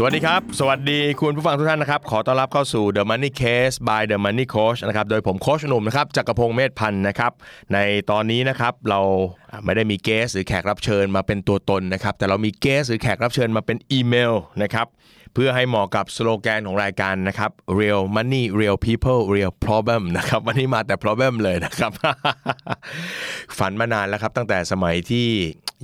สวัสดีครับ สวัสดีคุณผู้ฟังทุกท่านนะครับ ขอต้อนรับเข้าสู่ The Money Case by The Money Coach นะครับ โดยผมโคชหนุ่มนะครับจักรพงศ์เมธพันธ์นะครับ ในตอนนี้นะครับเราไม่ได้มีเกสหรือแขกรับเชิญมาเป็นตัวตนนะครับ แต่เรามีเกสหรือแขกรับเชิญมาเป็นอีเมลนะครับ พื่อให้เหมาะกับสโลแกนของรายการนะครับ real money real people real problem นะครับวันนี้มาแต่ problem เลยนะครับ ฝันมานานแล้วครับ ตั้งแต่สมัยที่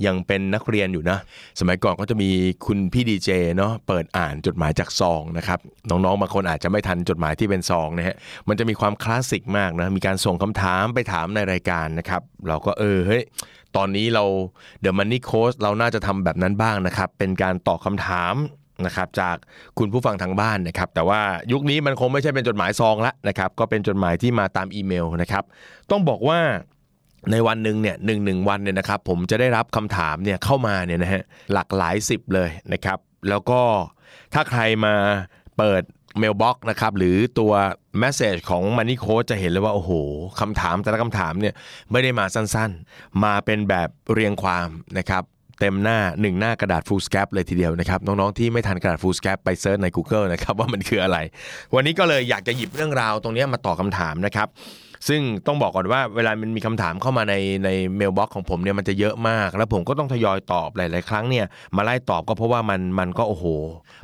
ยังเป็นนักเรียนอยู่นะ สมัยก่อนก็จะมีคุณพี่ดีเจเนาะเปิดอ่านจดหมายจากซองนะครับน้องๆบางคนอาจจะไม่ทันจดหมายที่เป็นซองนะฮะมันจะมีความคลาสสิกมากนะมีการส่งคำถามไปถามในรายการนะครับ เราก็เออเฮ้ยตอนนี้เรา The Money Coach เราน่าจะทำแบบนั้นบ้างนะครับ เป็นการตอบคำถาม นะครับจากคุณผู้ฟังทางบ้านนะครับแต่ว่ายุคนี้มันคงไม่ใช่เป็นจดหมายซองละนะครับก็เป็นจดหมายที่มาตามอีเมลนะครับต้องบอกว่าในวันหนึ่งเนี่ยหนึ่งหนึ่งวันเนี่ยนะครับผมจะได้รับคำถามเนี่ยเข้ามาเนี่ยนะฮะหลากหลายสิบเลยนะครับแล้วก็ถ้าใครมาเปิด mailbox นะครับหรือตัว Message ของ Money Coach จะเห็นเลยว่า โอ้โหคำถามแต่ละคำถามเนี่ยไม่ได้มาสั้นๆ มาเป็นแบบเรียงความนะครับ เต็มหน้า1หน้ากระดาษ full scap เลยทีเดียวนะครับ น้องๆที่ไม่ทันกระดาษ foolscap ไป search ใน Google นะครับว่ามันคืออะไร วันนี้ก็เลยอยากจะหยิบเรื่องราวตรงนี้มาตอบคำถามนะครับซึ่งต้องบอกก่อนว่าเวลามันมีคำถามเข้ามาในใน mailbox ของผมเนี่ยมันจะเยอะมาก แล้วผมก็ต้องทยอยตอบหลาย ๆ ครั้งเนี่ยมาไล่ตอบก็เพราะว่ามันมันก็โอ้โห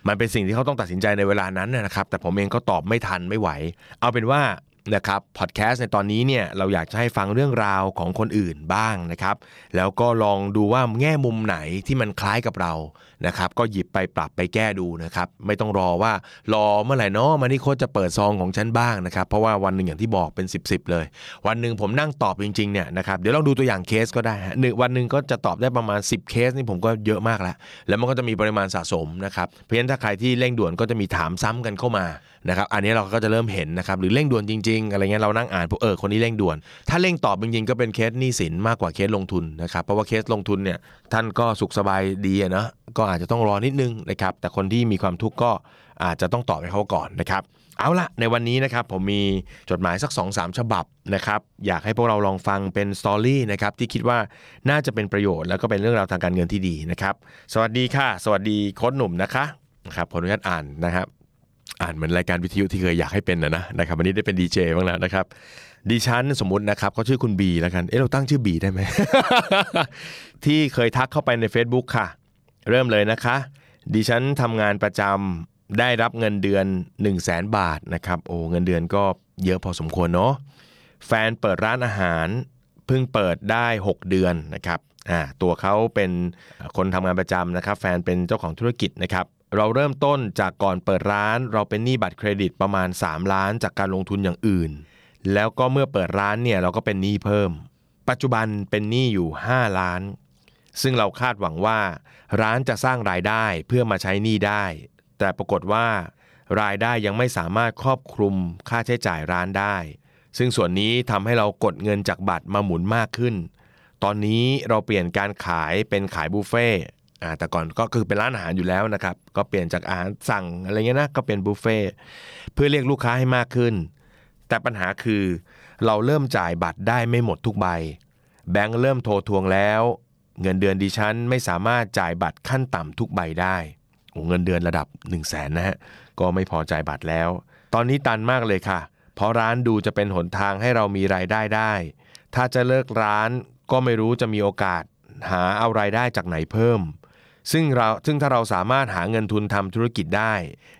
มันเป็นสิ่งที่เขาต้องตัดสินใจในเวลานั้นนะครับแต่ผมเองก็ตอบไม่ทันไม่ไหว เอาเป็นว่า นะครับพอดแคสต์ในตอนนี้เนี่ยเราอยากจะให้ฟังเรื่องราวของคนอื่นบ้างนะครับ แล้วก็ลองดูว่าแง่มุมไหนที่มันคล้ายกับเรา นะครับก็หยิบไปปรับไปแก้ดูนะครับไม่ต้องรอว่ารอเมื่อไหร่เนาะมานี่โคชจะเปิดซองของฉันบ้างนะครับเพราะว่าวันหนึ่งอย่างที่บอกเป็น 10บสเลย วันหนึ่งผมนั่งตอบจริงๆเนี่ยนะครับเดี๋ยวลองดูตัวอย่างเคสก็ได้หนึ่งวันหนึ่งก็จะตอบได้ประมาณ 10 เคสนี่ผมก็เยอะมากแล้ว แล้วมันก็จะมีปริมาณสะสมนะครับเพราะฉะนั้นถ้าใครที่เร่งด่วนก็จะมีถามซ้ำกันเข้ามานะครับอันนี้เราก็จะเริ่มเห็นนะครับหรือเร่งด่วนจริงๆ อะไรเงี้ยเรานั่งอ่านพวกเออคนนี้เร่งด่วน ถ้าเร่งตอบจริงๆก็เป็นเคสหนี้สินมากกว่าเคสลงทุนนะครับเพราะว่าเคสลงทุนเนี่ยท่านก็สุขสบายดีนะก็อาจจะต้องรอนิดนึงนะครับแต่คนที่มีความทุกข์ก็อาจจะต้องตอบให้เขาก่อนนะครับเอาละในวันนี้นะครับผมมีจดหมายสัก 2-3สามฉบับนะครับอยากให้พวกเราลองฟังเป็นสตอรี่นะครับที่คิดว่าน่าจะเป็นประโยชน์แล้วก็เป็นเรื่องราวทางการเงินที่ดีนะครับสวัสดีค่ะ สวัสดีโค้ชหนุ่มนะคะนะครับขออนุญาตอ่านนะครับ อ่านเหมือนรายการวิทยุที่เคยอยากให้เป็นนะนะนะครับวันนี้ได้เป็นดีเจบ้างแล้วนะครับดิฉันสมมตินะครับเขาชื่อคุณบีแล้วกันเอ๊ะเราตั้งชื่อบีได้ไหม ที่เคยทักเข้าไปใน Facebook ค่ะ เริ่มเลยนะคะ ดิฉันทำงานประจำได้รับเงินเดือน 1 0 0 0 0แบาทนะครับ โอ้เงินเดือนก็เยอะพอสมควรเนาะ แฟนเปิดร้านอาหารเพิ่งเปิดได้ 6 เดือนนะครับอ่าตัวเขาเป็นคนทำงานประจำนะครับ แฟนเป็นเจ้าของธุรกิจนะครับ เราเริ่มต้นจากก่อนเปิดร้าน เราเป็นหนี้บัตรเครดิตประมาณ 3 ล้านจากการลงทุนอย่างอื่น แล้วก็เมื่อเปิดร้านเนี่ยเราก็เป็นหนี้เพิ่ม ปัจจุบันเป็นหนี้อยู่ 5 ล้าน ซึ่งเราคาดหวังว่า ร้านจะสร้างรายได้เพื่อมาใช้หนี้ได้ แต่ปรากฏว่า รายได้ยังไม่สามารถครอบคลุมค่าใช้จ่ายร้านได้ ซึ่งส่วนนี้ทำให้เรากดเงินจากบัตรมาหมุนมากขึ้น ตอนนี้เราเปลี่ยนการขายเป็นขายบุฟเฟ่ต์อ่าแต่ก่อนก็คือเป็นร้านอาหารอยู่แล้วนะครับ ก็เปลี่ยนจากอาหารสั่งอะไรเงี้ยนะก็เป็นบุฟเฟ่ต์เพื่อเรียกลูกค้าให้มากขึ้น แต่ปัญหาคือ เราเริ่มจ่ายบัตรได้ไม่หมดทุกใบ แบงค์เริ่มโทรทวงแล้ว เงินเดือนดิฉันไม่สามารถจ่ายบัตรขั้นต่ำทุกใบได้โอ้เงินเดือนระดับ 1 0 0 0 0แสนนะฮะก็ไม่พอจ่ายบัตรแล้ว ตอนนี้ตันมากเลยค่ะ เพราะร้านดูจะเป็นหนทางให้เรามีรายได้ได้ ถ้าจะเลิกร้านก็ไม่รู้จะมีโอกาสหาเอารายได้จากไหนเพิ่ม ซึ่งเราซึ่งถ้าเราสามารถหาเงินทุนทำธุรกิจได้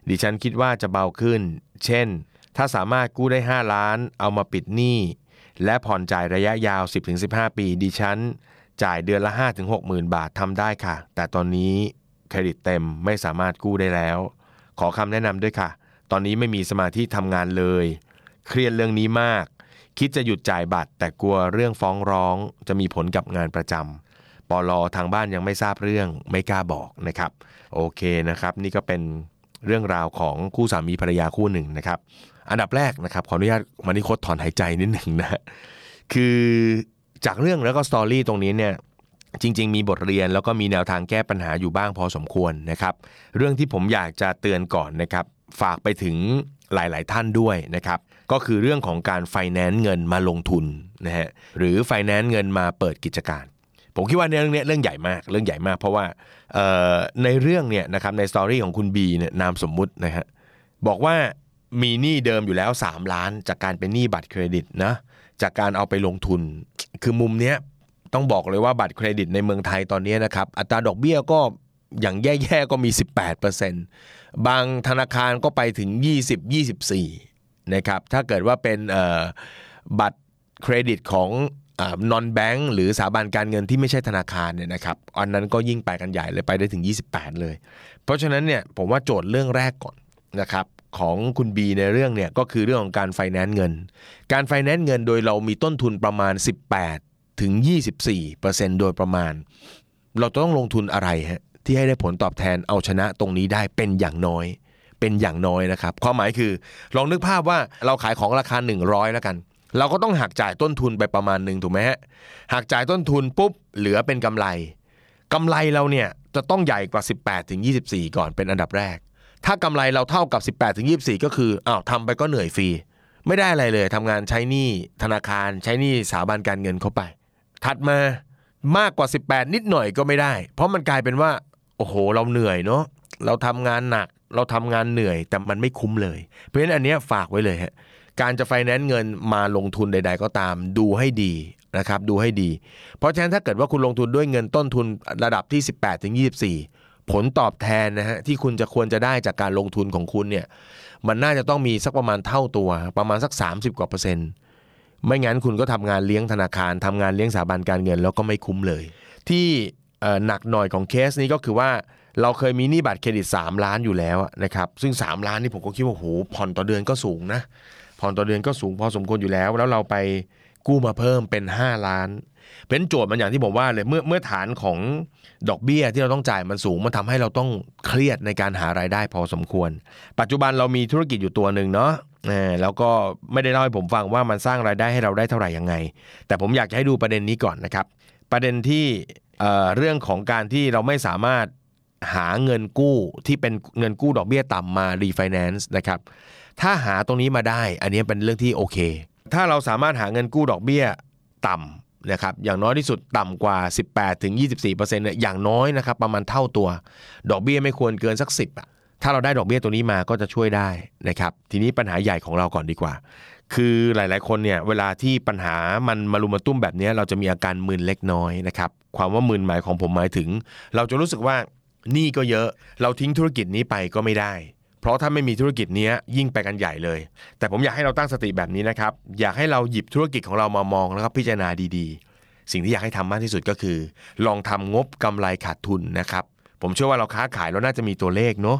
ดิฉันคิดว่าจะเบาขึ้น เช่น ถ้าสามารถกู้ได้ 5 ล้านเอามาปิดหนี้และผ่อนจ่ายระยะยาว 10-15 ปีดิฉัน จ่ายเดือนละ 5-6หมื่นบาททำได้ค่ะ แต่ตอนนี้เครดิตเต็มไม่สามารถกู้ได้แล้ว ขอคำแนะนำด้วยค่ะ ตอนนี้ไม่มีสมาธิทำงานเลย เครียดเรื่องนี้มาก คิดจะหยุดจ่ายบัตร แต่กลัวเรื่องฟ้องร้องจะมีผลกับงานประจำปลอทางบ้านยังไม่ทราบเรื่องไม่กล้าบอกนะครับ โอเคนะครับ นี่ก็เป็นเรื่องราวของคู่สามีภรรยาคู่หนึ่งนะครับ อันดับแรกนะครับขออนุญาต Money Coach ถอนหายใจนิดหนึ่งนะคือ จากเรื่องแล้วก็ story ตรงนี้เนี่ยจริง ๆ มีบทเรียนแล้วก็มีแนวทางแก้ปัญหาอยู่บ้างพอสมควรนะครับ เรื่องที่ผมอยากจะเตือนก่อนนะครับ ฝากไปถึงหลาย ๆ ท่านด้วยนะครับ ก็คือเรื่องของการไฟแนนซ์เงินมาลงทุนนะฮะหรือไฟแนนซ์เงินมาเปิดกิจการ ผมคิดว่าเรื่องนี้เรื่องใหญ่มากเรื่องใหญ่มาก เพราะว่าในเรื่องเนี่ยนะครับในสตอรี่ของคุณบีเนี่ยนามสมมุตินะฮะบอกว่ามีหนี้เดิมอยู่แล้ว 3 ล้านจากการเป็นหนี้บัตรเครดิตนะ จากการเอาไปลงทุน คือมุมเนี้ยต้องบอกเลยว่าบัตรเครดิตในเมืองไทยตอนนี้นะครับ อัตราดอกเบี้ยก็อย่างแย่ๆก็มี 18%บางธนาคารก็ไปถึง 20-24 นะครับ ถ้าเกิดว่าเป็นบัตรเครดิตของนอนแบงก์หรือสถาบันการเงินที่ไม่ใช่ธนาคารเนี่ยนะครับอันนั้นก็ยิ่งไปกันใหญ่เลยไปได้ถึง 28 เลย เพราะฉะนั้นเนี่ยผมว่าโจทย์เรื่องแรกก่อนนะครับ ของคุณบีในเรื่องเนี่ยก็คือเรื่องของการไฟแนนซ์เงิน การไฟแนนซ์เงินโดยเรามีต้นทุนประมาณ 18 ถึง 24%โดยประมาณ เราต้องลงทุนอะไรฮะที่ให้ได้ผลตอบแทนเอาชนะตรงนี้ได้เป็นอย่างน้อย เป็นอย่างน้อยนะครับ ความหมายคือลองนึกภาพว่าเราขายของราคา 100 แล้วกัน เราก็ต้องหักจ่ายต้นทุนไปประมาณหนึ่งถูกไหมฮะหักจ่ายต้นทุนปุ๊บเหลือเป็นกำไรกำไรเราเนี่ยจะต้องใหญ่กว่า 18ถึง24 ก่อนเป็นอันดับแรก ถ้ากำไรเราเท่ากับ 18ถึง24 ก็คืออ้าวทำไปก็เหนื่อยฟรี ไม่ได้อะไรเลยทำงานใช้หนี้ธนาคารใช้หนี้สถาบันการเงินเข้าไป ถัดมามากกว่า 18 นิดหน่อยก็ไม่ได้ เพราะมันกลายเป็นว่า โอ้โห เราเหนื่อยเนาะเราทำงานหนัก เราทำงานเหนื่อย แต่มันไม่คุ้มเลย เพราะฉะนั้นอันนี้ฝากไว้เลยฮะการจะไฟแนนซ์เงินมาลงทุนใด ๆ ก็ตามดูให้ดีนะครับดูให้ดี เพราะฉะนั้นถ้าเกิดว่าคุณลงทุนด้วยเงินต้นทุนระดับที่ 18ถึง24 ผลตอบแทนนะฮะที่คุณจะควรจะได้จากการลงทุนของคุณเนี่ยมันน่าจะต้องมีสักประมาณเท่าตัว ประมาณสัก 30 กว่าเปอร์เซ็นต์ไม่งั้นคุณก็ทำงานเลี้ยงธนาคารทำงานเลี้ยงสถาบันการเงินแล้วก็ไม่คุ้มเลย ที่หนักหน่อยของเคสนี้ก็คือว่าเราเคยมีหนี้บัตรเครดิต 3 ล้านอยู่แล้วนะครับซึ่ง 3 ล้านนี่ผมก็คิดว่าโหผ่อนต่อเดือนก็สูงนะผ่อนต่อเดือนก็สูงพอสมควรอยู่แล้ว แล้วเราไปกู้มาเพิ่มเป็น 5 ล้าน เป็นโจทย์มันอย่างที่ผมว่าเลยเมื่อเมื่อฐานของดอกเบี้ยที่เราต้องจ่ายมันสูงมันทำให้เราต้องเครียดในการหารายได้พอสมควร ปัจจุบันเรามีธุรกิจอยู่ตัวหนึ่งเนาะแล้วก็ไม่ได้เล่าให้ผมฟังว่ามันสร้างรายได้ให้เราได้เท่าไหร่ยังไง แต่ผมอยากจะให้ดูประเด็นนี้ก่อนนะครับ ประเด็นที่เรื่องของการที่เราไม่สามารถหาเงินกู้ที่เป็นเงินกู้ดอกเบี้ยต่ำมารีไฟแนนซ์นะครับ ถ้าหาตรงนี้มาได้ อันนี้เป็นเรื่องที่โอเค ถ้าเราสามารถหาเงินกู้ดอกเบี้ยต่ำ นะครับอย่างน้อยที่สุดต่ำกว่า 18ถึง24%เนี่ยอย่างน้อยนะครับประมาณเท่าตัว ดอกเบี้ยไม่ควรเกินสัก 10อะถ้าเราได้ดอกเบี้ยตัวนี้มาก็จะช่วยได้นะครับทีนี้ปัญหาใหญ่ของเราก่อนดีกว่า คือหลาย ๆ คนเนี่ยเวลาที่ปัญหามันมารุมมาตุ้มแบบนี้เราจะมีอาการมึนเล็กน้อยนะครับความว่ามึนหมายของผมหมายถึง เราจะรู้สึกว่านี่ก็เยอะ เราทิ้งธุรกิจนี้ไปก็ไม่ได้ เพราะถ้าไม่มีธุรกิจนี้ยิ่งไปกันใหญ่เลย แต่ผมอยากให้เราตั้งสติแบบนี้นะครับ อยากให้เราหยิบธุรกิจของเรามามองแล้วก็พิจารณาดีๆ สิ่งที่อยากให้ทำมากที่สุดก็คือ ลองทำงบกำไรขาดทุนนะครับ ผมเชื่อว่าเราค้าขายเราน่าจะมีตัวเลขเนาะ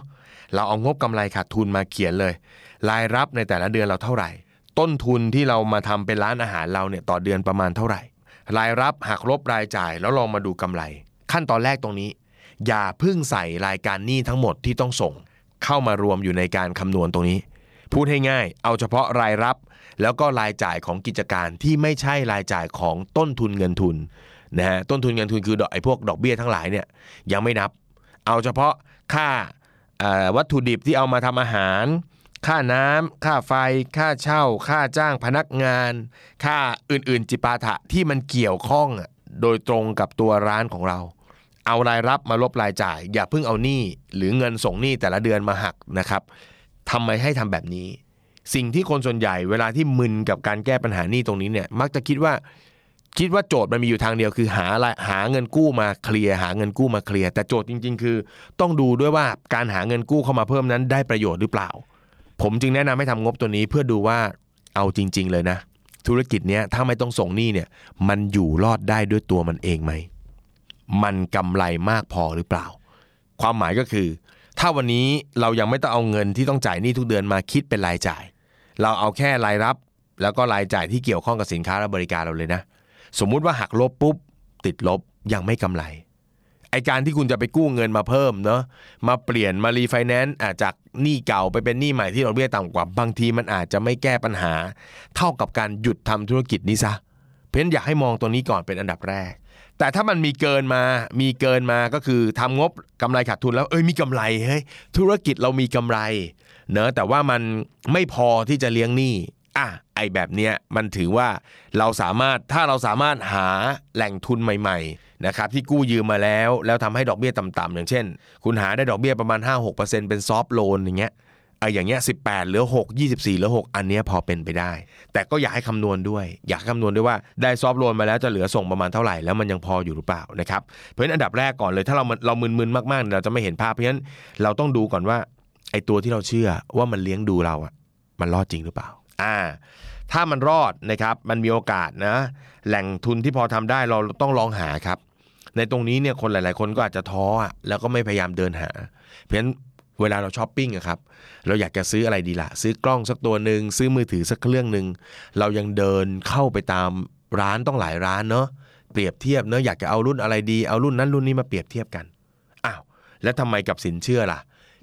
เราเอางบกำไรขาดทุนมาเขียนเลย รายรับในแต่ละเดือนเราเท่าไหร่ ต้นทุนที่เรามาทำเป็นร้านอาหารเราเนี่ยต่อเดือนประมาณเท่าไหร่ รายรับหักลบรายจ่ายแล้วลองมาดูกำไร ขั้นตอนแรกตรงนี้ อย่าพึ่งใส่รายการหนี้ทั้งหมดที่ต้องส่ง เข้ามารวมอยู่ในการคำนวณตรงนี้ พูดให้ง่าย เอาเฉพาะรายรับ แล้วก็รายจ่ายของกิจการที่ไม่ใช่รายจ่ายของต้นทุนเงินทุนนะฮะต้นทุนเงินทุนคือดอกไอ้พวกดอกเบี้ยทั้งหลายเนี่ยยังไม่นับ เอาเฉพาะค่าวัตถุดิบที่เอามาทำอาหาร ค่าน้ำค่าไฟ ค่าเช่า ค่าจ้างพนักงาน ค่าอื่นๆ จิปาถะที่มันเกี่ยวข้องโดยตรงกับตัวร้านของเรา เอารายรับมาลบรายจ่าย อย่าเพิ่งเอาหนี้หรือเงินส่งหนี้แต่ละเดือนมาหักนะครับทำไมให้ทำแบบนี้ สิ่งที่คนส่วนใหญ่เวลาที่มึนกับการแก้ปัญหาหนี้ตรงนี้เนี่ยมักจะคิดว่าคิดว่าโจทย์มันมีอยู่ทางเดียวคือหาหาเงินกู้มาเคลียร์หาเงินกู้มาเคลียร์แต่โจทย์จริง ๆ คือ ต้องดูด้วยว่าการหาเงินกู้เข้ามาเพิ่มนั้นได้ประโยชน์หรือเปล่า ผมจึงแนะนำให้ทำงบตัวนี้เพื่อดูว่าเอาจริง ๆ เลยนะ ธุรกิจเนี้ยถ้าไม่ต้องส่งหนี้เนี่ยมันอยู่รอดได้ด้วยตัวมันเองไหม มันกำไรมากพอหรือเปล่า ความหมายก็คือ ถ้าวันนี้เรายังไม่ต้องเอาเงินที่ต้องจ่ายนี่ทุกเดือนมาคิดเป็นรายจ่าย เราเอาแค่รายรับ แล้วก็รายจ่ายที่เกี่ยวข้องกับสินค้าและบริการเราเลยนะ สมมุติว่าหักลบปุ๊บ ติดลบยังไม่กำไรไอการที่คุณจะไปกู้เงินมาเพิ่มเนาะมาเปลี่ยนมารีไฟแนนซ์จากหนี้เก่าไปเป็นหนี้ใหม่ที่ดอกเบี้ยต่ำกว่าบางทีมันอาจจะไม่แก้ปัญหา เท่ากับการหยุดทำธุรกิจนี้ซะ เพราะฉะนั้นอยากให้มองตัวนี้ก่อนเป็นอันดับแรก แต่ถ้ามันมีเกินมา มีเกินมาก็คือทำงบกำไรขาดทุนแล้วเอ้ยมีกำไรเฮ้ยธุรกิจเรามีกำไรเนอะแต่ว่ามันไม่พอที่จะเลี้ยงหนี้อะไอแบบเนี้ยมันถือว่าเราสามารถถ้าเราสามารถหาแหล่งทุนใหม่ๆนะครับที่กู้ยืมมาแล้ว แล้วทำให้ดอกเบี้ยต่ำๆอย่างเช่น คุณหาได้ดอกเบี้ยประมาณ 5-6%เป็นซอฟท์โลนอย่างเงี้ย ออย่างเงี้ย18เหลือ 6 24เหลือ 6 อันเนี้ยพอเป็นไปได้ แต่ก็อยากให้คำนวณด้วย อยากคำนวณด้วยว่าได้ซอฟท์โลนมาแล้วจะเหลือส่งประมาณเท่าไหร่แล้วมันยังพออยู่หรือเปล่านะครับเพราะฉะนั้นอันดับแรกก่อนเลยถ้าเราเรามึนๆมากๆ เราจะไม่เห็นภาพเพราะฉะนั้นเราต้องดูก่อนว่าไอตัวที่เราเชื่อว่ามันเลี้ยงดูเราอะมันรอดจริงหรือเปล่าอ่าถ้ามันรอดนะครับมันมีโอกาสนะแหล่งทุนที่พอทำได้เราต้องลองหาครับ ในตรงนี้เนี่ยคนหลาย ๆ คนก็อาจจะท้ออะแล้วก็ไม่พยายามเดินหา เพราะฉะนั้น เวลาเราช้อปปิ้งอะครับเราอยากจะซื้ออะไรดีละ่ะ ซื้อกล้องสักตัวหนึ่งซื้อมือถือสักเครื่องหนึ่งเรายังเดินเข้าไปตามร้านต้องหลายร้านเนาะเปรียบเทียบเนาะอยากจะเอารุ่นอะไรดีเอารุ่นนั้นรุ่นนี้มาเปรียบเทียบกันอ้าวแล้วทำไมกับสินเชื่อล่ะ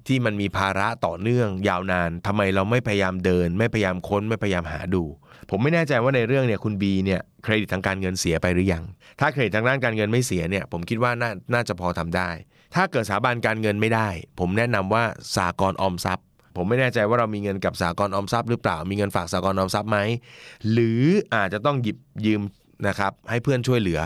ที่มันมีภาระต่อเนื่องยาวนานทำไมเราไม่พยายามเดิน ไม่พยายามค้นไม่พยายามหาดู ผมไม่แน่ใจว่าในเรื่องเนี่ยคุณบีเนี่ยเครดิตทางการเงินเสียไปหรือยัง ถ้าเครดิตทางด้านการเงินไม่เสียเนี่ยผมคิดว่าน่าน่าจะพอทำได้ ถ้าเกิดสถาบันการเงินไม่ได้ ผมแนะนำว่าสากลออมทรัพย์ ผมไม่แน่ใจว่าเรามีเงินกับสากลออมทรัพย์หรือเปล่า มีเงินฝากสากลออมทรัพย์ไหมหรืออาจจะต้องหยิบยืมนะครับให้เพื่อนช่วยเหลือ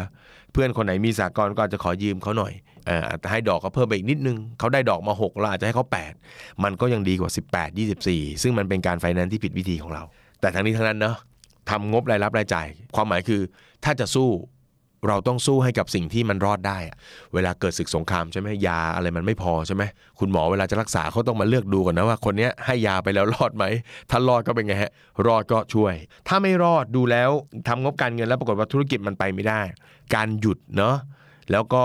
เพื่อนคนไหนมีสากลก็อาจจะขอยืมเขาหน่อยอให้ดอกก็เพิ่มไปอีกนิดนึง เขาได้ดอกมา 6 เราอาจจะให้เขา 8 มันก็ยังดีกว่า 18 24 ซึ่งมันเป็นการไฟแนนซ์ที่ผิดวิธีของเรา แต่ทั้งนี้ทั้งนั้นเนาะทำงบรายรับรายจ่าย ความหมายคือ ถ้าจะสู้ เราต้องสู้ให้กับสิ่งที่มันรอดได้ เวลาเกิดศึกสงครามใช่ไหมยาอะไรมันไม่พอใช่ไหมคุณหมอเวลาจะรักษาเขาต้องมาเลือกดูก่อนนะว่าคนนี้ให้ยาไปแล้วรอดไหม ถ้ารอดก็เป็นไงฮะ รอดก็ช่วย ถ้าไม่รอดดูแล้วทำงบการเงินแล้วปรากฏว่าธุรกิจมันไปไม่ได้ การหยุดเนาะ แล้วก็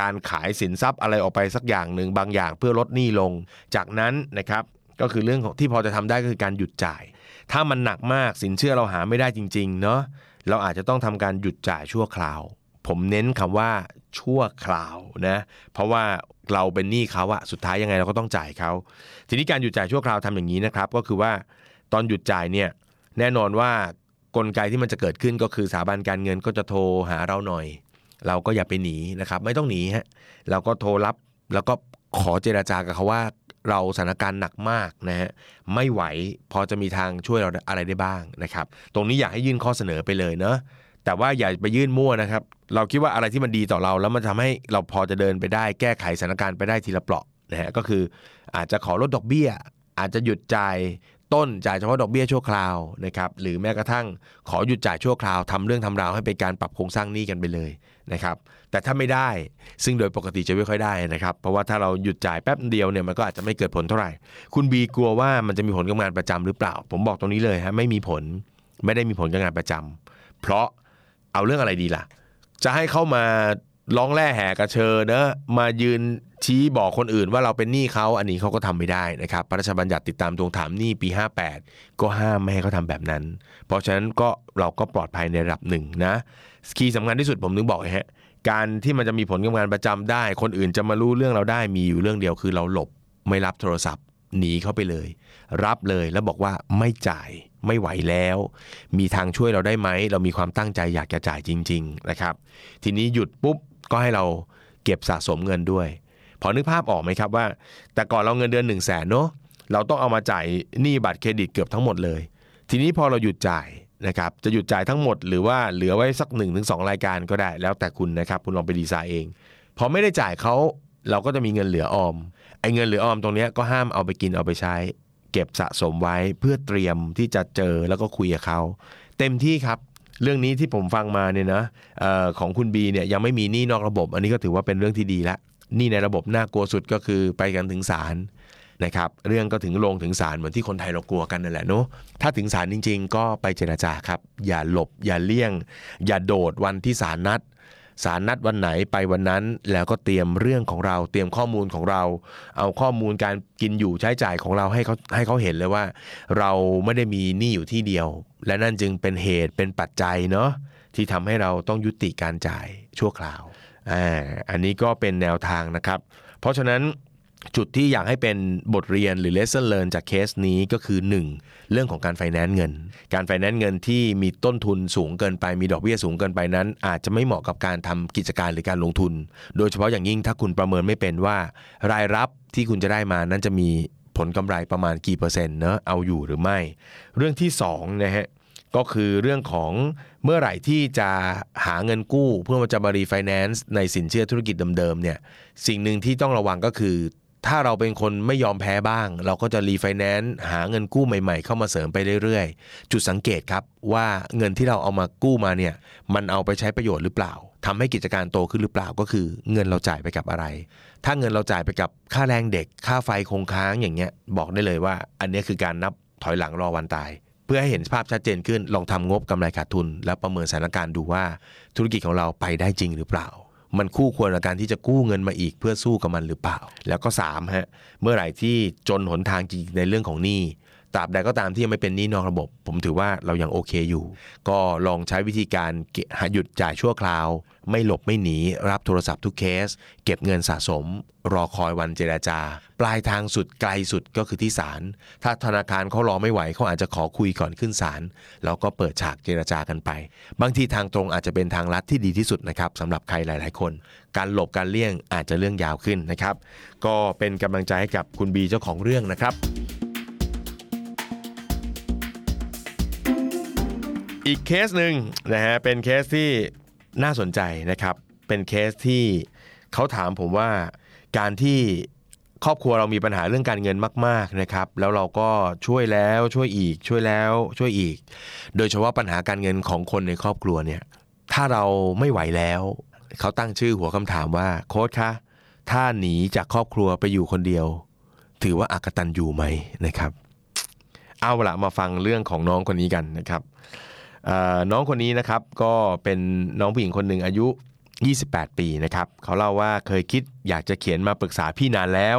การขายสินทรัพย์อะไรออกไปสักอย่างหนึ่งบางอย่างเพื่อลดหนี้ลง จากนั้นนะครับก็คือเรื่องของที่พอจะทำได้ก็คือการหยุดจ่าย ถ้ามันหนักมากสินเชื่อเราหาไม่ได้จริง ๆ เนาะ เราอาจจะต้องทำการหยุดจ่ายชั่วคราว ผมเน้นคำว่าชั่วคราวนะเพราะว่าเราเป็นหนี้เขาอะสุดท้ายยังไงเราก็ต้องจ่ายเขา ทีนี้การหยุดจ่ายชั่วคราวทำอย่างนี้นะครับ ก็คือว่าตอนหยุดจ่ายเนี่ยแน่นอนว่ากลไกที่มันจะเกิดขึ้นก็คือสถาบันการเงินก็จะโทรหาเราหน่อย เราก็อย่าไปหนีนะครับ ไม่ต้องหนีฮะเราก็โทรรับแล้วก็ขอเจราจากับเขาว่า เราสถานการณ์หนักมากนะฮะไม่ไหวพอจะมีทางช่วยเราอะไรได้บ้างนะครับ ตรงนี้อยากให้ยื่นข้อเสนอไปเลยเนาะแต่ว่าอย่าไปยื่นมั่วนะครับ เราคิดว่าอะไรที่มันดีต่อเราแล้วมันทำให้เราพอจะเดินไปได้ แก้ไขสถานการณ์ไปได้ทีละเปราะนะฮะก็คืออาจจะขอลดดอกเบี้ย อาจจะหยุดจ่าย ต้นจ่ายเฉพาะดอกเบี้ยชั่วคราวนะครับหรือแม้กระทั่งขอหยุดจ่ายชั่วคราวทำเรื่องทำราวให้เป็นการปรับโครงสร้างหนี้กันไปเลยนะครับแต่ถ้าไม่ได้ซึ่งโดยปกติจะไม่ค่อยได้นะครับเพราะว่าถ้าเราหยุดจ่ายแป๊บเดียวเนี่ยมันก็อาจจะไม่เกิดผลเท่าไหร่ คุณบีกลัวว่ามันจะมีผลกับงานประจำหรือเปล่า ผมบอกตรงนี้เลยฮะไม่มีผลไม่ได้มีผลกับงานประจำเพราะเอาเรื่องอะไรดีล่ะ จะให้เข้ามา ร้องแร่แห่กระเชอเนอะมายืนชี้บอกคนอื่นว่าเราเป็นหนี้เขาอันนี้เขาก็ทำไม่ได้นะครับพระราชบัญญัติติดตามทวงถามหนี้ปี 58 ก็ห้ามไม่ให้เขาทำแบบนั้น เพราะฉะนั้นก็เราก็ปลอดภัยในระดับหนึ่งนะคีย์สำคัญที่สุดผมนึกบอกฮะการที่มันจะมีผลกับงานประจำได้ คนอื่นจะมารู้เรื่องเราได้มีอยู่เรื่องเดียวคือเราหลบไม่รับโทรศัพท์หนีเข้าไปเลย รับเลยแล้วบอกว่าไม่จ่ายไม่ไหวแล้ว มีทางช่วยเราได้ไหม เรามีความตั้งใจอยากจะจ่ายจริง ๆ นะครับ ทีนี้หยุดปุ๊บ ก็ให้เราเก็บสะสมเงินด้วย พอนึกภาพออกไหมครับว่า แต่ก่อนเราเงินเดือน1นึ่งแสนเนาะเราต้องเอามาจ่ายหนี้บัตรเครดิตเกือบทั้งหมดเลย ทีนี้พอเราหยุดจ่ายนะครับจะหยุดจ่ายทั้งหมดหรือว่าเหลือไว้สัก1นถึงสรายการก็ได้ แล้วแต่คุณนะครับคุณลองไปดีไซน์เองพอไม่ได้จ่ายเขาเราก็จะมีเงินเหลือออมไอ้เงินเหลือออมตรงนี้ก็ห้ามเอาไปกินเอาไปใช้ เก็บสะสมไว้เพื่อเตรียมที่จะเจอแล้วก็คุยกับเขาเต็มที่ครับ เรื่องนี้ที่ผมฟังมาเนี่ยนะออของคุณบีเนี่ยยังไม่มีหนี้นอกระบบ อันนี้ก็ถือว่าเป็นเรื่องที่ดีละหนี้ในระบบน่ากลัวสุดก็คือไปกันถึงศาลนะครับเรื่องก็ถึงลงถึงศาลเหมือนที่คนไทยเรากลัวกันนั่นแหละเนาะถ้าถึงศาลจริง ๆ ก็ไปเจราจาครับ อย่าหลบ อย่าเลี่ยง อย่าโดดวันที่ศาลนัดศาลนัดวันไหนไปวันนั้นแล้วก็เตรียมเรื่องของเรา เตรียมข้อมูลของเรา เอาข้อมูลการกินอยู่ใช้จ่ายของเราให้เขาให้เขาเห็นเลยว่า เราไม่ได้มีหนี้อยู่ที่เดียว และนั่นจึงเป็นเหตุเป็นปัจจัยเนาะที่ทำให้เราต้องยุติการจ่ายชั่วคราวอ่าอันนี้ก็เป็นแนวทางนะครับ เพราะฉะนั้นจุดที่อยากให้เป็นบทเรียนหรือ lesson learn จากเคสนี้ก็คือ 1. เรื่องของการไฟแนนซ์เงิน การไฟแนนซ์เงินที่มีต้นทุนสูงเกินไปมีดอกเบี้ยสูงเกินไปนั้น อาจจะไม่เหมาะกับการทำกิจการหรือการลงทุน โดยเฉพาะอย่างยิ่งถ้าคุณประเมินไม่เป็นว่า รายรับที่คุณจะได้มานั้นจะมี ผลกำไรประมาณกี่เปอร์เซ็นต์เนะเอาอยู่หรือไม่ เรื่องที่2นะฮะก็คือเรื่องของเมื่อไหร่ที่จะหาเงินกู้ เพื่อมาจะมารีไฟแนนซ์ในสินเชื่อธุรกิจเดิมๆเนี่ยสิ่งหนึ่งที่ต้องระวังก็คือ ถ้าเราเป็นคนไม่ยอมแพ้บ้าง เราก็จะรีไฟแนนซ์หาเงินกู้ใหม่ๆ เข้ามาเสริมไปเรื่อยๆ จุดสังเกตครับว่าเงินที่เราเอามากู้มาเนี่ยมันเอาไปใช้ประโยชน์หรือเปล่า ทำให้กิจการโตขึ้นหรือเปล่าก็คือเงินเราจ่ายไปกับอะไร ถ้าเงินเราจ่ายไปกับค่าแรงเด็ก ค่าไฟคงค้างอย่างเงี้ย บอกได้เลยว่า อันนี้คือการนับถอยหลังรอวันตาย เพื่อให้เห็นภาพชัดเจนขึ้น ลองทำงบกำไรขาดทุน แล้วประเมินสถานการณ์ดูว่าธุรกิจของเราไปได้จริงหรือเปล่า มันคู่ควรกับการที่จะกู้เงินมาอีกเพื่อสู้กับมันหรือเปล่า แล้วก็3ฮะเมื่อไหร่ที่จนหนทางจริงในเรื่องของหนี้ตราบใดก็ตามที่ยังไม่เป็นหนี้นอกระบบ ผมถือว่าเรายังโอเคอยู่ ก็ลองใช้วิธีการหยุดจ่ายชั่วคราว ไม่หลบไม่หนี รับโทรศัพท์ทุกเคส เก็บเงินสะสม รอคอยวันเจราจา ปลายทางสุดไกลสุดก็คือที่ศาลถ้าธนาคารเขารอไม่ไหวเขาอาจจะขอคุยก่อนขึ้นศาลแล้วก็เปิดฉากเจราจากันไป บางทีทางตรงอาจจะเป็นทางลัดที่ดีที่สุดนะครับสำหรับใครหลาย ๆ คน การหลบการเลี่ยงอาจจะเรื่องยาวขึ้นนะครับ ก็เป็นกำลังใจให้กับคุณบีเจ้าของเรื่องนะครับอีกเคสหนึ่งนะฮะเป็นเคสที่ น่าสนใจนะครับ เป็นเคสที่เขาถามผมว่าการที่ครอบครัวเรามีปัญหาเรื่องการเงินมาก ๆนะครับ แล้วเราก็ช่วยแล้วช่วยอีกช่วยแล้วช่วยอีก โดยเฉพาะปัญหาการเงินของคนในครอบครัวเนี่ยถ้าเราไม่ไหวแล้ว เขาตั้งชื่อหัวคำถามว่าโค้ชคะถ้าหนีจากครอบครัวไปอยู่คนเดียว ถือว่าอากตันอยู่ไหมนะครับ เอาละมาฟังเรื่องของน้องคนนี้กันนะครับ น้องคนนี้นะครับก็เป็นน้องผู้หญิงคนหนึ่งอายุ 28 ปีนะครับเขาเล่าว่าเคยคิดอยากจะเขียนมาปรึกษาพี่นานแล้ว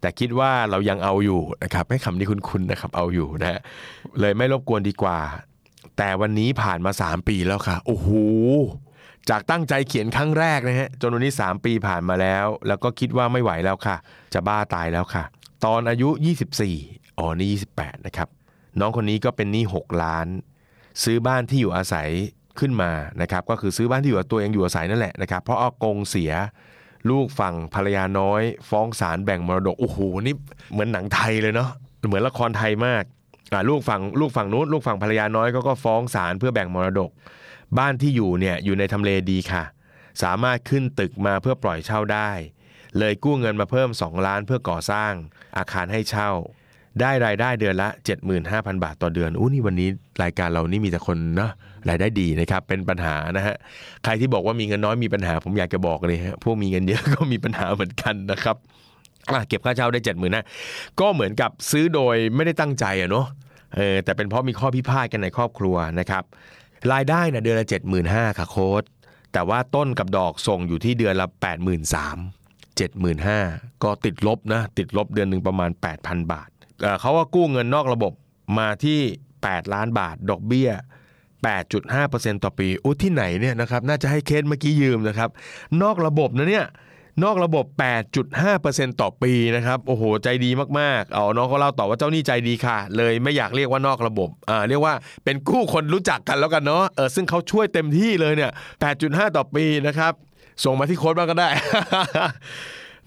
แต่คิดว่าเรายังเอาอยู่นะครับให้คำนี้คุ้นๆนะครับเอาอยู่นะเลยไม่รบกวนดีกว่า แต่วันนี้ผ่านมา 3 ปีแล้วค่ะโอ้โหจากตั้งใจเขียนครั้งแรกนะฮะจนวันนี้ 3 ปีผ่านมาแล้ว แล้วก็คิดว่าไม่ไหวแล้วค่ะ จะบ้าตายแล้วค่ะ ตอนอายุ 24อ๋อนี่28 นะครับ น้องคนนี้ก็เป็นหนี้6ล้าน ซื้อบ้านที่อยู่อาศัยขึ้นมานะครับก็คือซื้อบ้านที่อยู่ตัวเองอยู่อาศัยนั่นแหละนะครับเพราะอากงเสียลูกฝั่งภรรยาน้อย ฟ้องศาลแบ่งมรดกโอ้โหนี่เหมือนหนังไทยเลยเนาะเหมือนละครไทยมากลูกฝั่งลูกฝั่งนู้นลูกฝั่งภรรยาน้อยก็ก็ฟ้องศาลเพื่อแบ่งมรดก บ้านที่อยู่เนี่ยอยู่ในทำเลดีค่ะ สามารถขึ้นตึกมาเพื่อปล่อยเช่าได้ เลยกู้เงินมาเพิ่ม 2 ล้านเพื่อก่อสร้างอาคารให้เช่า ได้รายได้เดือนละ 75,000 บาทต่อเดือนอู้นี่วันนี้รายการเรานี่มีแต่คนนะรายได้ดีนะครับ เป็นปัญหานะฮะใครที่บอกว่ามีเงินน้อยมีปัญหา ผมอยากจะบอกเลยฮะพวกมีเงินเยอะก็มีปัญหาเหมือนกันนะครับเก็บค่าเช่าได้เจ็ดหมื่นนะก็เหมือนกับซื้อโดยไม่ได้ตั้งใจอะเนาะเออแต่เป็นเพราะมีข้อพิพาทกันในครอบครัวนะครับรายได้นะเดือนละเจ็ดหมื่นห้าค่ะโค้ดแต่ว่าต้นกับดอกส่งอยู่ที่เดือนละแปดหมื่นสามเจ็ดหมื่นห้าก็ติดลบนะติดลบเดือนหนึ่งประมาณแปดพันบาท เขาว่ากู้เงินนอกระบบมาที่ 8 ล้านบาท ดอกเบี้ย 8.5%ต่อปีอุ้ที่ไหนเนี่ยนะครับน่าจะให้เคสเมื่อกี้ยืมนะครับนอกระบบนะเนี่ยนอกระบบ 8.5%ต่อปีนะครับโอ้โหใจดีมากๆ เอาน้องเขาเล่าต่อว่าเจ้านี้ใจดีค่ะ เลยไม่อยากเรียกว่านอกระบบอ่าเรียกว่าเป็นกู้คนรู้จักกันแล้วกันเนาะเออซึ่งเขาช่วยเต็มที่เลยเนี่ย 8.5 ต่อปีนะครับส่งมาที่โค้ดบ้างก็ได้